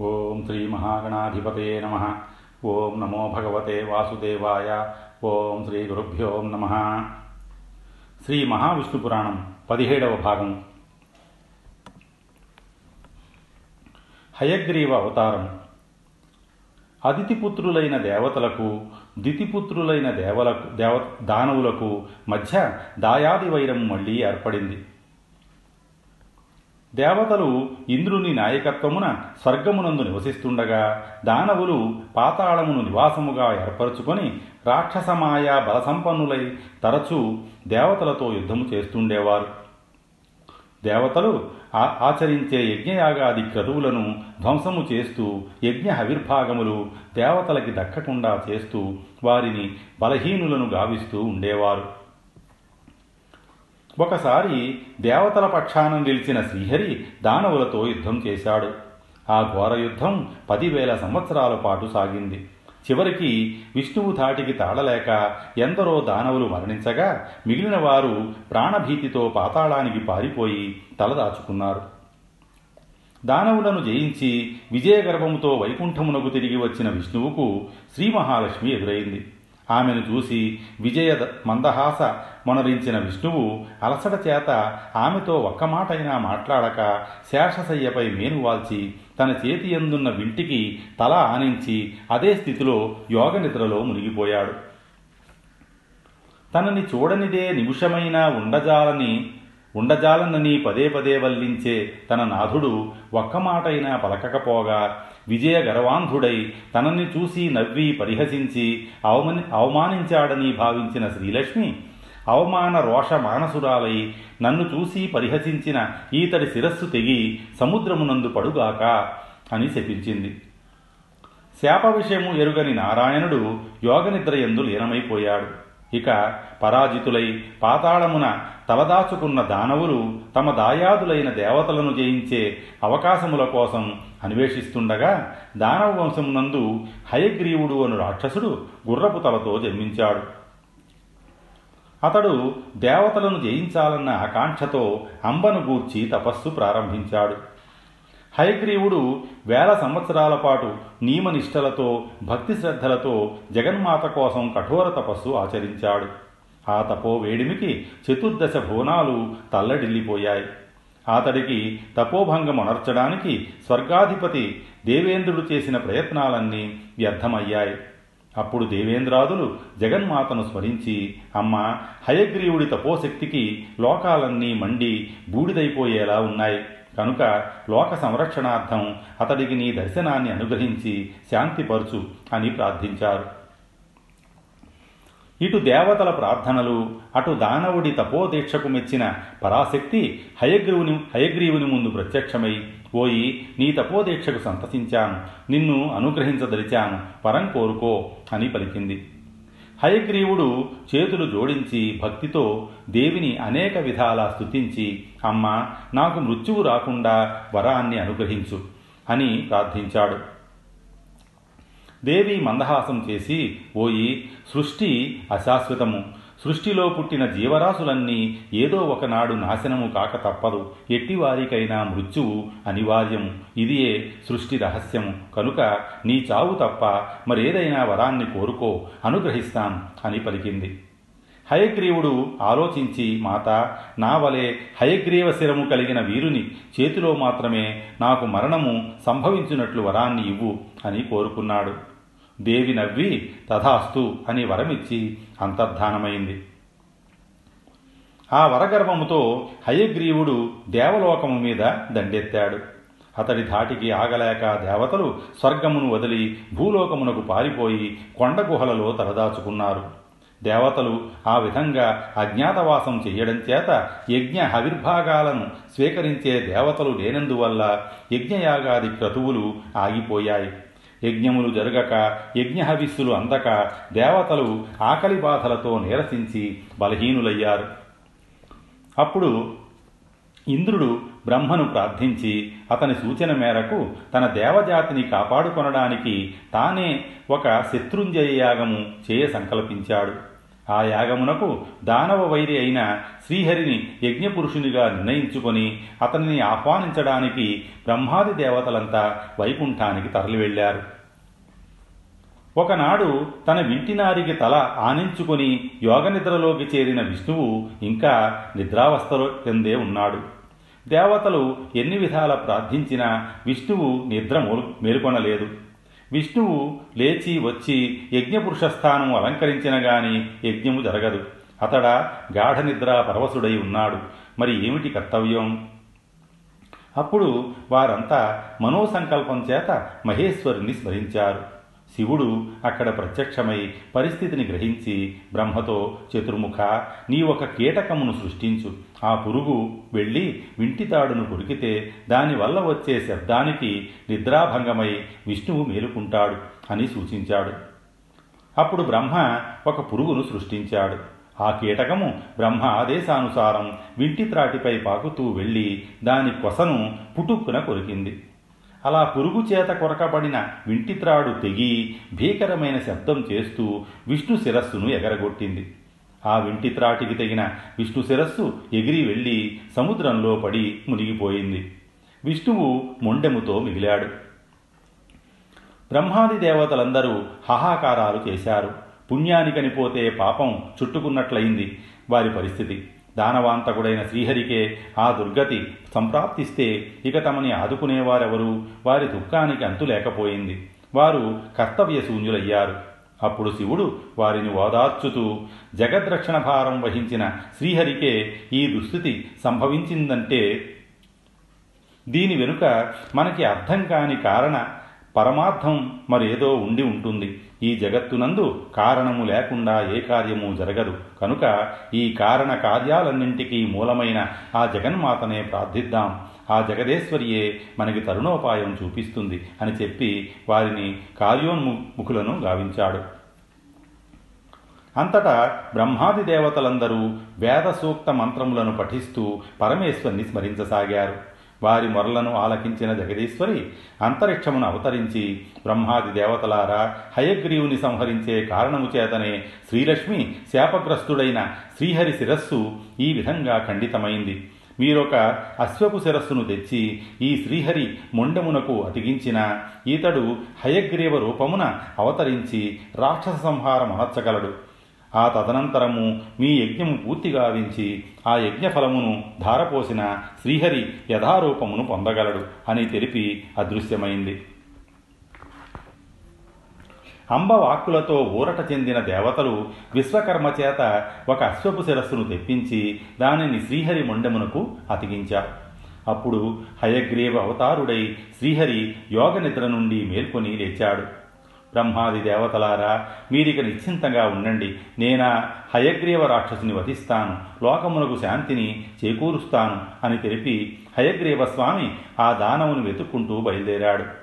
ఓం శ్రీ మహాగణాధిపతే నమ. ఓం నమో భగవతే వాసుదేవాయ. ఓం శ్రీ గురుభ్యో నమ. శ్రీ మహావిష్ణు పురాణం పదిహేడవ భాగం. హయగ్రీవ అవతారం. అతిథిపుత్రులైన దేవతలకు దితిపుత్రులైన దేవలకు దేవ దానవులకు మధ్య దాయాది వైరం మళ్ళీ ఏర్పడింది. దేవతలు ఇంద్రుని నాయకత్వమున స్వర్గమునందు నివసిస్తుండగా దానవులు పాతాళమును నివాసముగా ఏర్పరచుకొని రాక్షసమాయ బలసంపన్నులై తరచూ దేవతలతో యుద్ధము చేస్తుండేవారు. దేవతలు ఆచరించే యజ్ఞయాగాది క్రతువులను ధ్వంసము చేస్తూ యజ్ఞ హవిర్భాగములు దేవతలకి దక్కకుండా చేస్తూ వారిని బలహీనులను గావిస్తూ ఉండేవారు. ఒకసారి దేవతల పక్షాన నిలిచిన శ్రీహరి దానవులతో యుద్ధం చేశాడు. ఆ ఘోర యుద్ధం పదివేల సంవత్సరాల పాటు సాగింది. చివరికి విష్ణువు ధాటికి తాళలేక ఎందరో దానవులు మరణించగా మిగిలిన వారు ప్రాణభీతితో పాతాళానికి పారిపోయి తలదాచుకున్నారు. దానవులను జయించి విజయగర్భముతో వైకుంఠమునకు తిరిగి వచ్చిన విష్ణువుకు శ్రీ మహాలక్ష్మి ఎదురైంది. ఆమెను చూసి విజయ మందహాస మొనరించిన విష్ణువు అలసట చేత ఆమెతో ఒక్క మాటైనా మాట్లాడక శేషశయ్యపై మేనువాల్చి తన చేతి ఎందున్న వింటికి తల ఆనించి అదే స్థితిలో యోగ నిద్రలో మునిగిపోయాడు. తనని చూడనిదే నిమిషమైనా ఉండజాలని ఉండజాలనని పదే పదే వల్లించే తన నాథుడు ఒక్క మాటైనా పలకకపోగా విజయ గర్వాంధుడై తనని చూసి నవ్వి పరిహసించి అవమని అవమానించాడని భావించిన శ్రీలక్ష్మి అవమాన రోష మానసురాలై నన్ను చూసి పరిహసించిన ఈతడి శిరస్సు తెగి సముద్రమునందు పడుగాక అని శపించింది. శాప విషయము ఎరుగని నారాయణుడు యోగనిద్ర ఎందు లీనమైపోయాడు. ఇక పరాజితులై పాతాళమున తలదాచుకున్న దానవులు తమ దాయాదులైన దేవతలను జయించే అవకాశముల కోసం అన్వేషిస్తుండగా దానవ వంశమునందు హయగ్రీవుడు అను రాక్షసుడు గుర్రపు తలతో జన్మించాడు. అతడు దేవతలను జయించాలన్న ఆకాంక్షతో అంబను గూర్చి తపస్సు ప్రారంభించాడు. హయగ్రీవుడు వేల సంవత్సరాల పాటు నియమనిష్టలతో భక్తి శ్రద్ధలతో జగన్మాత కోసం కఠోర తపస్సు ఆచరించాడు. ఆ తపో వేడిమికి చతుర్దశ భువనాలు తల్లడిల్లిపోయాయి. అతడికి తపోభంగం అనర్చడానికి స్వర్గాధిపతి దేవేంద్రుడు చేసిన ప్రయత్నాలన్నీ వ్యర్థమయ్యాయి. అప్పుడు దేవేంద్రాదులు జగన్మాతను స్మరించి అమ్మ హయగ్రీవుడి తపోశక్తికి లోకాలన్నీ మండి బూడిదైపోయేలా ఉన్నాయి. కనుక లోక సంరక్షణార్థం అతడికి నీ దర్శనాన్ని అనుగ్రహించి శాంతిపరచు అని ప్రార్థించారు. ఇటు దేవతల ప్రార్థనలు అటు దానవుడి తపోదీక్షకు మెచ్చిన పరాశక్తి హయగ్రీవుని హయగ్రీవుని ముందు ప్రత్యక్షమై పోయి నీ తపోదీక్షకు సంతసించాను నిన్ను అనుగ్రహించదలిచాను వరం కోరుకో అని పలికింది. హయగ్రీవుడు చేతులు జోడించి భక్తితో దేవిని అనేక విధాలా స్తుతించి అమ్మ నాకు మృత్యువు రాకుండా వరాన్ని అనుగ్రహించు అని ప్రార్థించాడు. దేవి మందహాసం చేసి ఓయి సృష్టి అశాశ్వతము. సృష్టిలో పుట్టిన జీవరాశులన్నీ ఏదో ఒకనాడు నాశనము కాక తప్పదు. ఎట్టివారికైనా మృత్యువు అనివార్యము. ఇదియే సృష్టి రహస్యము. కనుక నీ చావు తప్ప మరేదైనా వరాన్ని కోరుకో అనుగ్రహిస్తాను అని పలికింది. హయగ్రీవుడు ఆలోచించి మాత నా వలె హయగ్రీవ శిరము కలిగిన వీరుని చేతిలో మాత్రమే నాకు మరణము సంభవించినట్లు వరాన్ని ఇవ్వు అని కోరుకున్నాడు. దేవి నవ్వి తథాస్తు అని వరమిచ్చి అంతర్ధానమైంది. ఆ వరగర్భముతో హయగ్రీవుడు దేవలోకము మీద దండెత్తాడు. అతడి ధాటికి ఆగలేక దేవతలు స్వర్గమును వదిలి భూలోకమునకు పారిపోయి కొండ గుహలలో తలదాచుకున్నారు. దేవతలు ఆ విధంగా అజ్ఞాతవాసం చెయ్యడం చేత యజ్ఞ హవిర్భాగాలను స్వీకరించే దేవతలు లేనందువల్ల యజ్ఞయాగాది క్రతువులు ఆగిపోయాయి. యజ్ఞములు జరగక యజ్ఞహవిస్సులు అందక దేవతలు ఆకలి బాధలతో నీరసించి బలహీనులయ్యారు. అప్పుడు ఇంద్రుడు బ్రహ్మను ప్రార్థించి అతని సూచన మేరకు తన దేవజాతిని కాపాడుకొనడానికి తానే ఒక శత్రుంజయ యాగము చేయ సంకల్పించాడు. ఆ యాగమునకు దానవ వైరి అయిన శ్రీహరిని యజ్ఞపురుషునిగా నిర్ణయించుకొని అతనిని ఆహ్వానించడానికి బ్రహ్మాది దేవతలంతా వైకుంఠానికి తరలివెళ్ళారు ఒకనాడు తన వింటినారికి తల ఆనించుకొని యోగనిద్రలోకి చేరిన విష్ణువు ఇంకా నిద్రావస్థలో కిందే ఉన్నాడు. దేవతలు ఎన్ని విధాల ప్రార్థించినా విష్ణువు నిద్ర మేల్కొనలేదు. విష్ణువు లేచి వచ్చి యజ్ఞపురుష స్థానం అలంకరించిన గాని యజ్ఞము జరగదు. అతడ గాఢ నిద్ర పరవశుడై ఉన్నాడు. మరి ఏమిటి కర్తవ్యం? అప్పుడు వారంతా మనోసంకల్పం చేత మహేశ్వరుని స్మరించారు. శివుడు అక్కడ ప్రత్యక్షమై పరిస్థితిని గ్రహించి బ్రహ్మతో చతుర్ముఖ నీ ఒక కీటకమును సృష్టించు. ఆ పురుగు వెళ్ళి వింటితాడును కొరికితే దానివల్ల వచ్చే శబ్దానికి నిద్రాభంగమై విష్ణువు మేలుకుంటాడు అని సూచించాడు. అప్పుడు బ్రహ్మ ఒక పురుగును సృష్టించాడు. ఆ కీటకము బ్రహ్మ ఆదేశానుసారం వింటి త్రాటిపై పాకుతూ వెళ్ళి దాని కొసను పుటుక్కున కొరికింది. అలా పురుగు చేత కొరకబడిన వింటిత్రాడు తెగి భీకరమైన శబ్దం చేస్తూ విష్ణు శిరస్సును ఎగరగొట్టింది. ఆ వింటిత్రాటికి తగిన విష్ణు శిరస్సు ఎగిరి వెళ్ళి సముద్రంలో పడి మునిగిపోయింది. విష్ణువు మొండెముతో మిగిలాడు. బ్రహ్మాది దేవతలందరూ హాహాకారాలు చేశారు. పుణ్యానికని పోతే పాపం చుట్టుకున్నట్లయింది వారి పరిస్థితి. దానవాంతకుడైన శ్రీహరికే ఆ దుర్గతి సంప్రాప్తిస్తే ఇక తమని ఆదుకునేవారెవరు? వారి దుఃఖానికి అంతు లేకపోయింది వారు కర్తవ్య శూన్యులయ్యారు అప్పుడు శివుడు వారిని ఓదార్చుతూ జగద్రక్షణ భారం వహించిన శ్రీహరికే ఈ దుస్థితి సంభవించిందంటే దీని వెనుక మనకి అర్థం కాని కారణ పరమార్థం మరేదో ఉండి ఉంటుంది. ఈ జగత్తునందు కారణము లేకుండా ఏ కార్యము జరగదు. కనుక ఈ కారణ కార్యాలన్నింటికీ మూలమైన ఆ జగన్మాతనే ప్రార్థిద్దాం. ఆ జగదేశ్వరియే మనకి తరుణోపాయం చూపిస్తుంది అని చెప్పి వారిని కార్యోన్ముఖులను గావించాడు. అంతటా బ్రహ్మాది దేవతలందరూ వేద సూక్త మంత్రములను పఠిస్తూ పరమేశ్వరిని స్మరించసాగారు. వారి మొరలను ఆలకించిన జగదీశ్వరి అంతరిక్షమును అవతరించి బ్రహ్మాది దేవతలారా హయగ్రీవుని సంహరించే కారణము చేతనే శ్రీలక్ష్మి శాపగ్రస్తుడైన శ్రీహరి శిరస్సు ఈ విధంగా ఖండితమైంది. మీరొక అశ్వపు శిరస్సును తెచ్చి ఈ శ్రీహరి మొండమునకు అతికించిన ఈతడు హయగ్రీవ రూపమున అవతరించి రాక్షస సంహారం అనర్చగలడు ఆ తదనంతరము మీ యజ్ఞము పూర్తి గావించి ఆ యజ్ఞఫలమును ధారపోసిన శ్రీహరి యథారూపమును పొందగలడు అని తెలిపి అదృశ్యమైంది. అంబ వాక్కులతో ఊరట చెందిన దేవతలు విశ్వకర్మ చేత ఒక అశ్వపు శిరస్సును తెప్పించి దానిని శ్రీహరి మొండెమునకు అతికించారు. అప్పుడు హయగ్రీవ అవతారుడై శ్రీహరి యోగ నిద్ర నుండి మేల్కొని లేచాడు. బ్రహ్మాది దేవతలారా మీరిక నిశ్చింతంగా ఉండండి. నేనా హయగ్రీవ రాక్షసుని వధిస్తాను. లోకమునకు శాంతిని చేకూరుస్తాను అని తెలిపి హయగ్రీవ స్వామి ఆ దానవుని వెతుక్కుంటూ బయలుదేరాడు.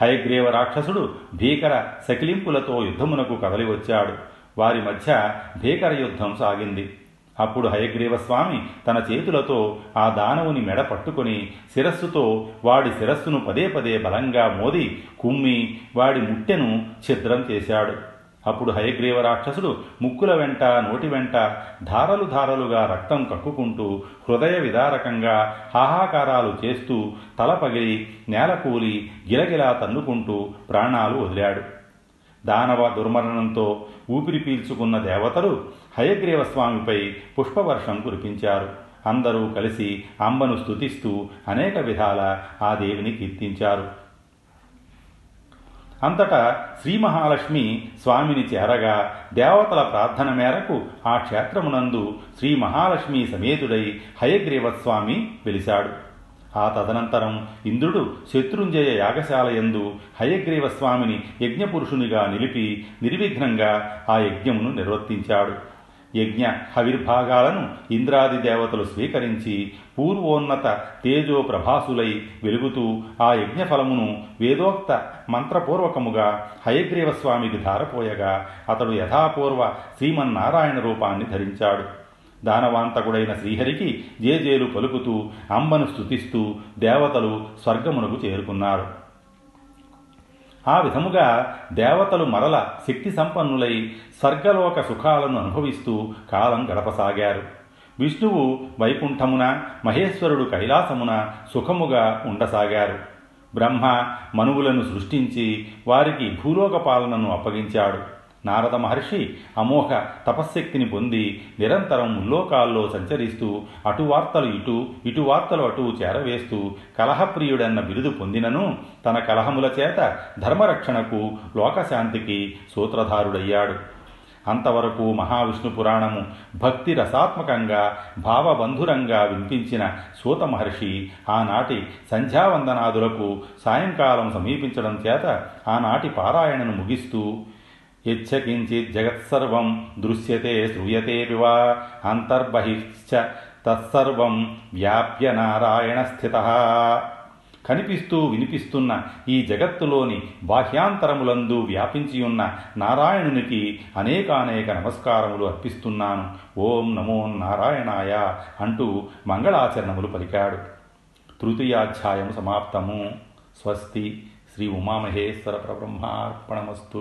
హయగ్రీవ రాక్షసుడు భీకర సకిలింపులతో యుద్ధమునకు కదలి వచ్చాడు. వారి మధ్య భీకర యుద్ధం సాగింది. అప్పుడు హయగ్రీవ స్వామి తన చేతులతో ఆ దానవుని మెడ పట్టుకుని శిరస్సుతో వాడి శిరస్సును పదే పదే బలంగా మోది కుమ్మి వాడి ముట్టెను ఛిద్రం చేశాడు. అప్పుడు హయగ్రీవ రాక్షసుడు ముక్కుల వెంట నోటి వెంట ధారలు ధారలుగా రక్తం కక్కుకుంటూ హృదయ విదారకంగా హాహాకారాలు చేస్తూ తల పగిలి నేలకూలి గిలగిలా తన్నుకుంటూ ప్రాణాలు వదిలాడు. దానవ దుర్మరణంతో ఊపిరి పీల్చుకున్న దేవతలు హయగ్రీవ స్వామిపై పుష్పవర్షం కురిపించారు. అందరూ కలిసి అంబను స్తుతిస్తూ అనేక విధాల ఆ దేవిని కీర్తించారు. అంతటా శ్రీ మహాలక్ష్మి స్వామిని చేరగా దేవతల ప్రార్థన మేరకు ఆ క్షేత్రమునందు శ్రీ మహాలక్ష్మి సమేతుడై హయగ్రీవస్వామి వెలిశాడు. ఆ తదనంతరం ఇంద్రుడు శత్రుంజయ యాగశాలయందు ఎందు హయగ్రీవస్వామిని యజ్ఞపురుషునిగా నిలిపి నిర్విఘ్నంగా ఆ యజ్ఞమును నిర్వర్తించాడు. యజ్ఞ హవిర్భాగాలను ఇంద్రాది దేవతలు స్వీకరించి పూర్వోన్నత తేజో ప్రభాసులై వెలుగుతూ ఆ యజ్ఞఫలమును వేదోక్త మంత్రపూర్వకముగా హయగ్రీవస్వామికి ధారపోయగా అతడు యథాపూర్వ శ్రీమన్నారాయణ రూపాన్ని ధరించాడు. దానవాంతకుడైన శ్రీహరికి జేజేలు పలుకుతూ అంబను స్తుతిస్తూ దేవతలు స్వర్గమునకు చేరుకున్నారు. ఆ విధముగా దేవతలు మరల శక్తి సంపన్నులై స్వర్గలోక సుఖాలను అనుభవిస్తూ కాలం గడపసాగారు. విష్ణువు వైకుంఠమున మహేశ్వరుడు కైలాసమున సుఖముగా ఉండసాగారు. బ్రహ్మ మనువులను సృష్టించి వారికి భూలోక పాలనను అప్పగించాడు. నారద మహర్షి అమోఘ తపశ్శక్తిని పొంది నిరంతరం ముల్లోకాల్లో సంచరిస్తూ అటు వార్తలు ఇటు ఇటు వార్తలు అటు చేరవేస్తూ కలహప్రియుడన్న బిరుదు పొందినను తన కలహముల చేత ధర్మరక్షణకు లోకశాంతికి సూత్రధారుడయ్యాడు. అంతవరకు మహావిష్ణు పురాణము భక్తి రసాత్మకంగా భావబంధురంగా వినిపించిన సూత మహర్షి ఆనాటి సంధ్యావందనాదులకు సాయంకాలం సమీపించడం చేత ఆనాటి పారాయణను ముగిస్తూ యచ్చకించిత్ జగత్సర్వం దృశ్యతే శ్రూయతేపి వా అంతర్బహిశ్చ తత్సర్వం వ్యాప్య నారాయణ స్థిత కనిపిస్తూ వినిపిస్తున్న ఈ జగత్తులోని బాహ్యాంతరములందు వ్యాపించియున్న నారాయణునికి అనేకానేక నమస్కారములు అర్పిస్తున్నాను. ఓం నమో నారాయణాయ అంటూ మంగళాచరణములు పలికాడు. తృతీయాధ్యాయం సమాప్తము. స్వస్తి. శ్రీ ఉమామహేశ్వర పరబ్రహ్మార్పణమస్తు.